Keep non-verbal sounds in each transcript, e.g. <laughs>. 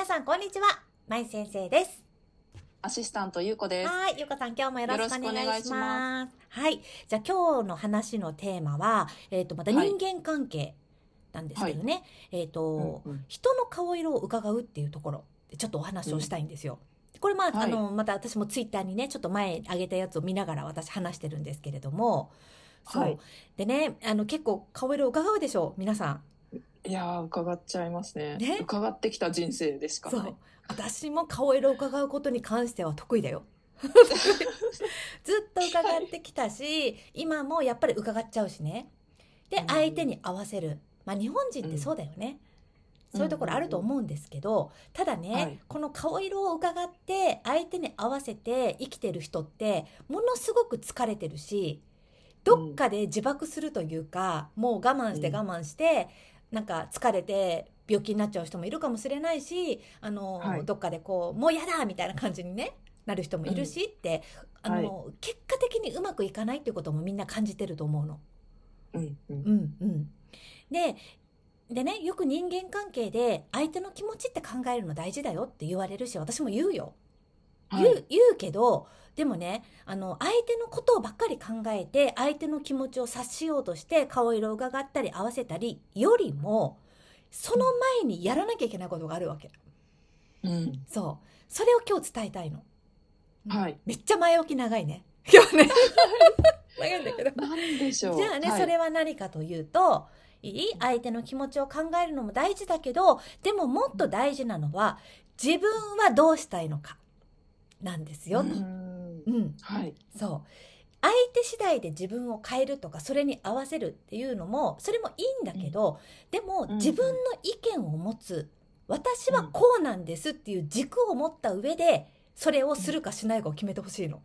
皆さんこんにちは、まい先生です。アシスタントゆうこです。はい、ゆうこさん今日もよろしくお願いしま。いしはい、じゃあ今日の話のテーマは、えっ、とまた人間関係なんですけどね、えっ、と、うんうん。人の顔色を伺うっていうところでちょっとお話をしたいんですよ。これまあ、はい。あのまた私もツイッターにねちょっと前上げたやつを見ながら私話してるんですけれども、そう、はい。でねあの結構顔色を伺うでしょう皆さん。いやー、伺っちゃいますね。ね？伺ってきた人生ですからそう。ね。私も顔色を伺うことに関しては得意だよ。<laughs> ずっと伺ってきたし今もやっぱり伺っちゃうしね。でうん。相手に合わせる。まあ日本人ってそうだよね、そういうところあると思うんですけどただね、はい。この顔色を伺って相手に合わせて生きてる人ってものすごく疲れてるしどっかで自爆するというか、もう我慢してうん。我慢して、なんか疲れて病気になっちゃう人もいるかもしれないしあの、はい。どっかでこうもうやだみたいな感じに、ね、なる人もいるしって、あの結果的にうまくいかないっていうこともみんな感じてると思うの。うんうん。うんうん、ででねよく人間関係で相手の気持ちって考えるの大事だよって言われるし私も言うよ。はい。言う言うけどでもねあの相手のことをばっかり考えて相手の気持ちを察しようとして顔色を伺ったり合わせたりよりもその前にやらなきゃいけないことがあるわけ。うん。そう。それを今日伝えたいの、はい。めっちゃ前置き長いね。<laughs> 今日ね。<laughs> 長いんだけど。なんでしょう。じゃあね、はい。それは何かというといい？相手の気持ちを考えるのも大事だけどでももっと大事なのは自分はどうしたいのかなんですよと。うん。うん、はい。そう。相手次第で自分を変えるとかそれに合わせるっていうのもそれもいいんだけど、でもうん。自分の意見を持つ。私はこうなんですっていう軸を持った上でそれをするかしないかを決めてほしいの。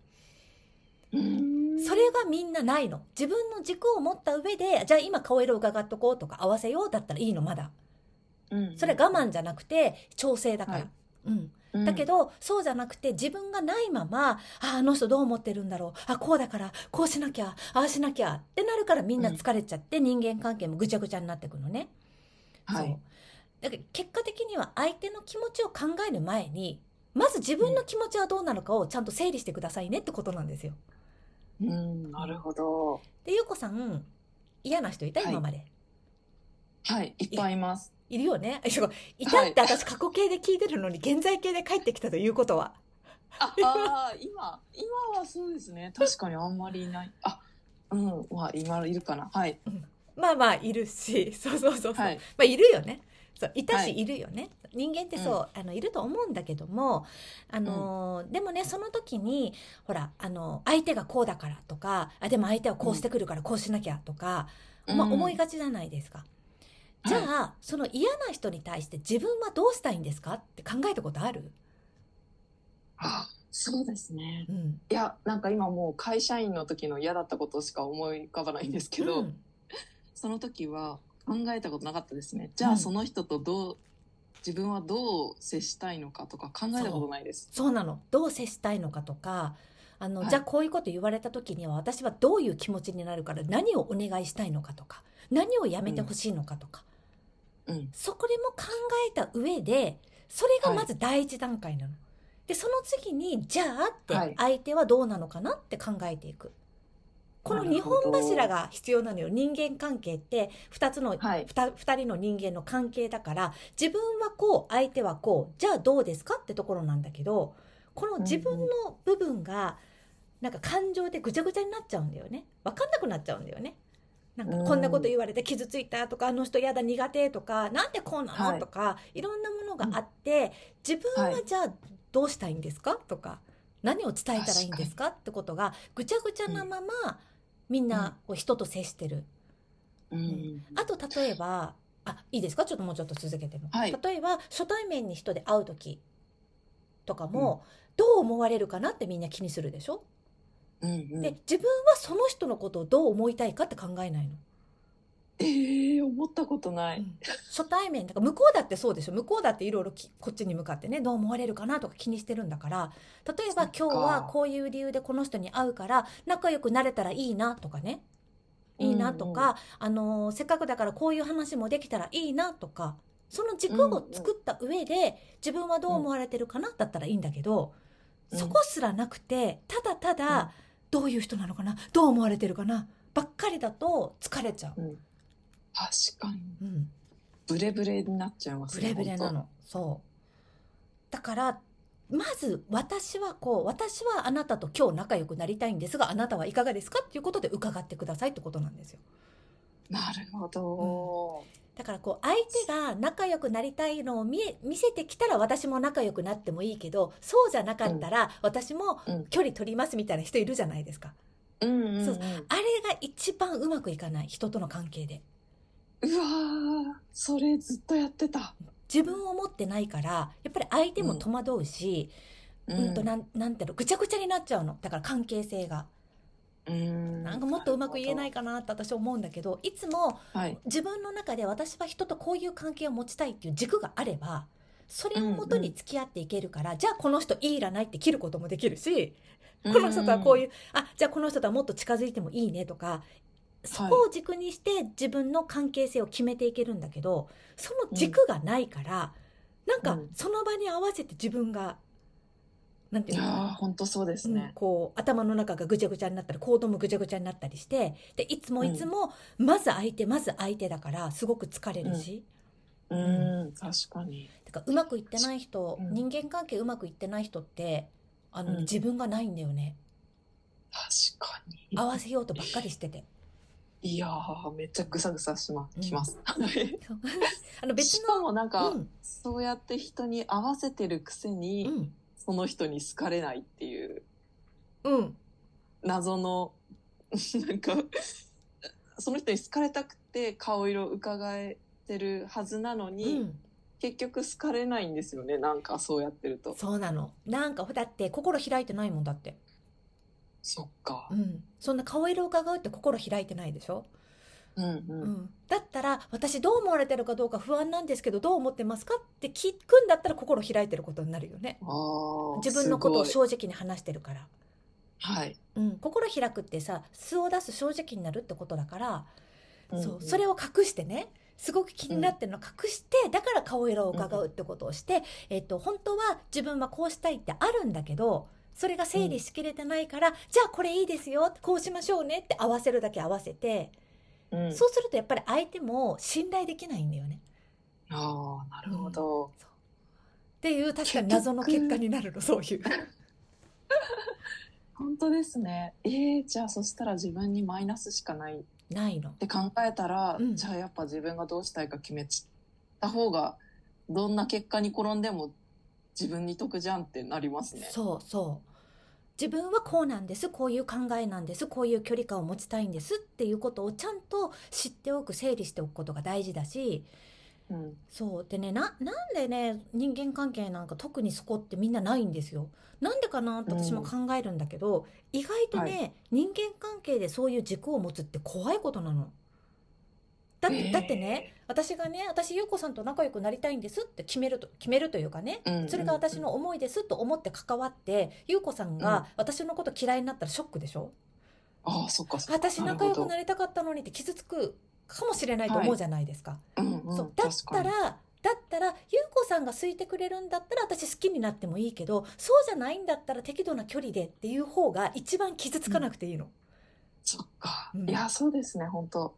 うん。それがみんなないの。自分の軸を持った上でじゃあ今顔色を伺っとこうとか合わせようだったらいいのまだ。うん。それは我慢じゃなくて調整だから、はい。うん、うんだけど、そうじゃなくて自分がないままああの人どう思ってるんだろうあこうだからこうしなきゃああしなきゃってなるからみんな疲れちゃって、人間関係もぐちゃぐちゃになってくのね。そうはい。だから結果的には相手の気持ちを考える前にまず自分の気持ちはどうなのかをちゃんと整理してくださいねってことなんですよ。うん、なるほど。でゆうこさん嫌な人いた？はい今まで、はい、いっぱいいます。い、<laughs> るよねえそういたって私過去形で聞いてるのに現在形で帰ってきたということはあ、あー今、今はそうですね。確かにあんまりいない。あ、うん、まあ、今いるかな。はい。まあまあいるし <laughs> そうそうそうそう、はい。まあいるよねそういたしはいいるよね、人間ってそう、あのいると思うんだけどもあのー、でもねその時にほらあの相手がこうだからとかあでも相手はこうしてくるからこうしなきゃとか、まあ、思いがちじゃないですか。じゃあ、その嫌な人に対して自分はどうしたいんですか？って考えたことある、あ、そうですね。うん、いや、なんか今もう会社員の時の嫌だったことしか思い浮かばないんですけど、うん。その時は考えたことなかったですね。じゃうんあその人とどう、自分はどう接したいのかとか考えたことないです。そうなの。どう接したいのかとかあの、はい。じゃあこういうこと言われた時には私はどういう気持ちになるから何をお願いしたいのかとか何をやめてほしいのかとか、うん。そこでも考えた上でそれがまず第一段階なの。でその次にじゃあってはい相手はどうなのかなって考えていく。この2なるほど本柱が必要なのよ人間関係って2つの、はい 2, 人の人間の関係だから自分はこう相手はこうじゃあどうですかってところなんだけどこの自分の部分がなんか感情でぐちゃぐちゃになっちゃうんだよね分かんなくなっちゃうんだよね。なんかこんなこと言われて傷ついたとかあの人やだ苦手とかなんでこうなの、はいとかい。ろんなものがあって自分はじゃあどうしたいんですか？とか何を伝えたらいいんですか？ってことがぐちゃぐちゃなまま、みんなこう人と接してる。うん。あと例えばあいいですか？ちょっともうちょっと続けても、はい。例えば初対面に人で会う時とかも、どう思われるかなってみんな気にするでしょ、うんうん。で自分はその人のことをどう思いたいかって考えないの。ええ思ったことない。うん。初対面だから向こうだってそうでしょ。向こうだっていろいろきこっちに向かってねどう思われるかなとか気にしてるんだから。例えば今日はこういう理由でこの人に会うから仲良くなれたらいいなとかね。いいなとか、あのーせっかくだからこういう話もできたらいいなとか。その軸を作った上で、自分はどう思われてるかなだったらいいんだけど、うん。そこすらなくてただたうん。だどういう人なのかな？どう思われてるかな？ばっかりだと疲れちゃう。確かに。うん。ブレブレになっちゃいますねブレブレなの。そう。だからまず私はこう私はあなたと今日仲良くなりたいんですがあなたはいかがですか？っていうことで伺ってくださいってことなんですよ。なるほど、だからこう相手が仲良くなりたいのを見え見せてきたら私も仲良くなってもいいけどそうじゃなかったら私もうん。距離取りますみたいな人いるじゃないですか。うんうんうんそうあれが一番うまくいかない人との関係で。うわーそれずっとやってた。自分を持ってないからやっぱり相手も戸惑うし、うんとなんなんていうのぐちゃぐちゃになっちゃうの。だから関係性がうん。なんかもっとうまく言えないかなって私は思うんだけどいつもはい。自分の中で私は人とこういう関係を持ちたいっていう軸があればそれをもとに付き合っていけるから、じゃあこの人いいらないって切ることもできるしこの人とはこういうう、あじゃあこの人とはもっと近づいてもいいねとかそこを軸にして自分の関係性を決めていけるんだけどその軸がないから、なんかうん。その場に合わせて自分がなんていうの？本当そうですうんね、こう頭の中がぐちゃぐちゃになったり行動もぐちゃぐちゃになったりしてでいつもいつもまず相手まず相手だからすごく疲れるし、うん。確かに。だからうまくいってない人、うん。人間関係うまくいってない人ってあの、うん。自分がないんだよね。確かに。合わせようとばっかりしてて。いやーめっちゃぐさぐさしま、うんきます。そう。あの別しかのもなんか、うん。そうやって人に合わせてるくせに、うんその人に好かれないっていう。うん。謎の <laughs> なんかその人に好かれたくて顔色伺えてるはずなのうに、ん、結局好かれないんですよねなんかそうやってると。そうなの。なんかだって心開いてないもんだって、そっか。うん、そんな顔色を伺うって心開いてないでしょ、うんううん。ん、だったら私どう思われてるかどうか不安なんですけどどう思ってますかって聞くんだったら心開いてることになるよね。自分のことを正直に話してるから、はい、うん、心開くってさ素を出す正直になるってことだから、そうそれれを隠してねすごく気になってるのを隠して、だから顔色を伺うってことをして、えっと、本当は自分はこうしたいってあるんだけどそれが整理しきれてないから、じゃあこれいいですよこうしましょうねって合わせるだけ合わせて、うん、そうするとやっぱり相手も信頼できないんだよね。ああなるほど、っていう確かに謎の結果になるのそういう。<laughs> 本当ですね。えー、じゃあそしたら自分にマイナスしかない。っないの。て考えたら、うん。じゃあやっぱ自分がどうしたいか決めた方がどんな結果に転んでも自分に得じゃんってなりますね。そうそう自分はこうなんですこういう考えなんですこういう距離感を持ちたいんですっていうことをちゃんと知っておく整理しておくことが大事だしうんそうでねななんでね人間関係なんか特にそこってみんなないんですよ。なんでかなって私も考えるんだけど、意外とね、は人間関係でそういう軸を持つって怖いことなの。だって,、えー。だってね私がね私優子さんと仲良くなりたいんですって決めると決めるというかね、うんそれが私の思いですと思って関わって優子さんうん。が私のこと嫌いになったらショックでしょ、ああそっかそっか。私仲良くるなりたかったのにって傷つくかもしれないと思うじゃないですか。ほどうんうんそうだったらだったら優子さんが好いてくれるんだったら私好きになってもいいけどそうじゃないんだったら適度な距離でっていう方が一番傷つかなくていいの、そっか、うん。いやそうですね本当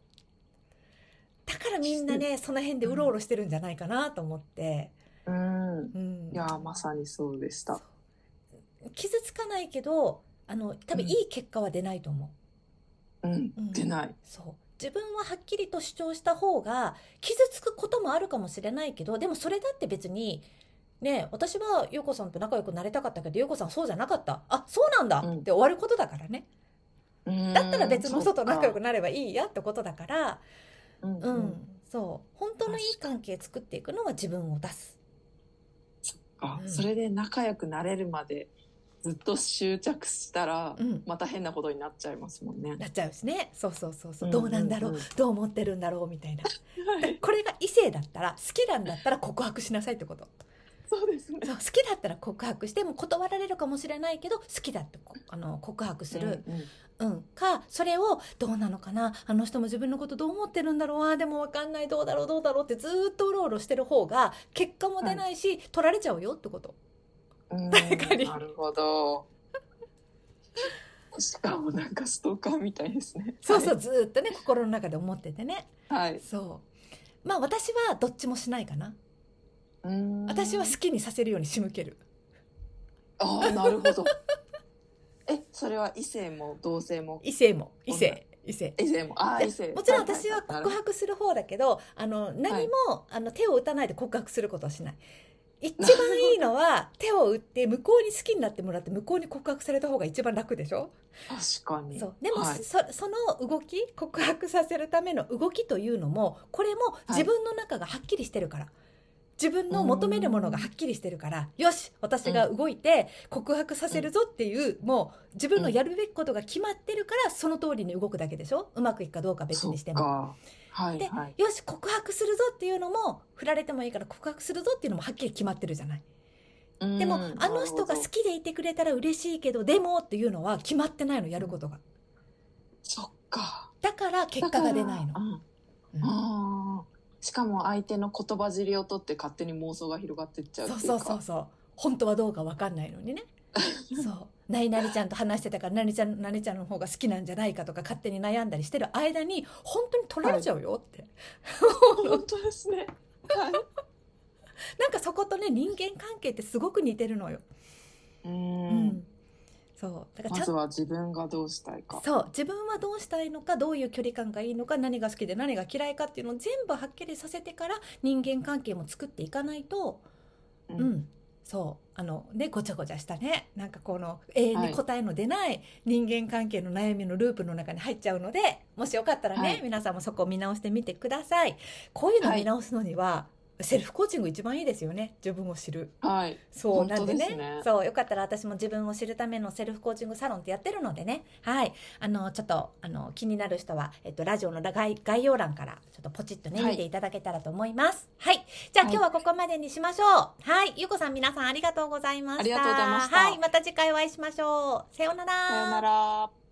らみんなねその辺でうろうろしてるんじゃないかなと思って、うん。うん。いやまさにそうでした。傷つかないけどあの多分うん。いい結果は出ないと思う。ん、う、うん。出ない。そう。自分ははっきりと主張した方が傷つくこともあるかもしれないけどでもそれだって別にね私は優子さんと仲良くなりたかったけど優子さんそうじゃなかった。あそうなんだうん。って終わることだからね、うん。だったら別の人と仲良くなればいいやってことだからうんうん、うん。そう。本当のいい関係作っていくのは自分を出す。あうん。それで仲良くなれるまでずっと執着したら、うん。また変なことになっちゃいますもんね。なっちゃうしね。そうそうそうそう。うんどうなんだろう,、うんうんどう思ってるんだろうみたいな。はい。これが異性だったら好きなんだったら告白しなさいってことそうですね。そう好きだったら告白しても断られるかもしれないけど好きだってこあの告白する、うんうん。うん。かそれをどうなのかな？あの人も自分のことどう思ってるんだろう？あーでも分かんない。どうだろう？どうだろう？ってずーっとうろうろしてる方が結果も出ないし、取られちゃうよってこと。うん。誰かに。なるほど。しかもなんかストーカーみたいですね。そうそう、ずーっとね心の中で思っててね。はい。そう。まあ私はどっちもしないかな。うん私は好きにさせるように仕向ける。ああ、なるほど。<laughs> え、それは異性も同性も？異性も。異性。異性。異性も。あ異性。もちろん私は告白する方だけどあの何も、あの手を打たないで告白することはしない。<laughs> 一番いいのは手を打って向こうに好きになってもらって向こうに告白された方が一番楽でしょ？確かに。そう。でも、はい。そその動き告白させるための動きというのもこれも自分の中がはっきりしてるから、自分の求めるものがはっきりしてるからよし私が動いて告白させるぞっていう、もう自分のやるべきことが決まってるからその通りに動くだけでしょ？うまくいくかどうかは別にしても。はいではい。よし告白するぞっていうのも振られてもいいから告白するぞっていうのもはっきり決まってるじゃない？でもうんあの人が好きでいてくれたら嬉しいけどでもっていうのは決まってないのやることが。そっか。だから結果が出ないの。うん。うんしかも相手の言葉尻を取って勝手に妄想が広がっていっちゃうっていうか。そうそうそうそう。本当はどうか分かんないのにね。<laughs> そう。何々ちゃんと話してたから何ちゃん何ちゃんの方が好きなんじゃないかとか勝手に悩んだりしてる間に本当に取られちゃうよって、本当ですね。はい。<laughs> なんかそことね人間関係ってすごく似てるのよ、ううん。んそう。だからまずは自分がどうしたいか。そう。自分はどうしたいのかどういう距離感がいいのか何が好きで何が嫌いかっていうのを全部はっきりさせてから人間関係も作っていかないとううん、そう。あのねごちゃごちゃしたね。なんかこの永遠に答えの出ない人間関係の悩みのループの中に入っちゃうのでもしよかったらね、はい。皆さんもそこを見直してみてください。こういうのを見直すのには、セルフコーチング一番いいですよね。自分を知る。はい。そうなんでね。ねそうよかったら私も自分を知るためのセルフコーチングサロンってやってるのでね。はい。あのちょっとあの気になる人は、えっと、ラジオの概概要欄からちょっとポチッとねはい。見ていただけたらと思います。はい、じゃあ、はい。今日はここまでにしましょう。はい。ゆうこさん皆さんありがとうございました。ありがとうございました。はい。また次回お会いしましょう。さようなら。さようなら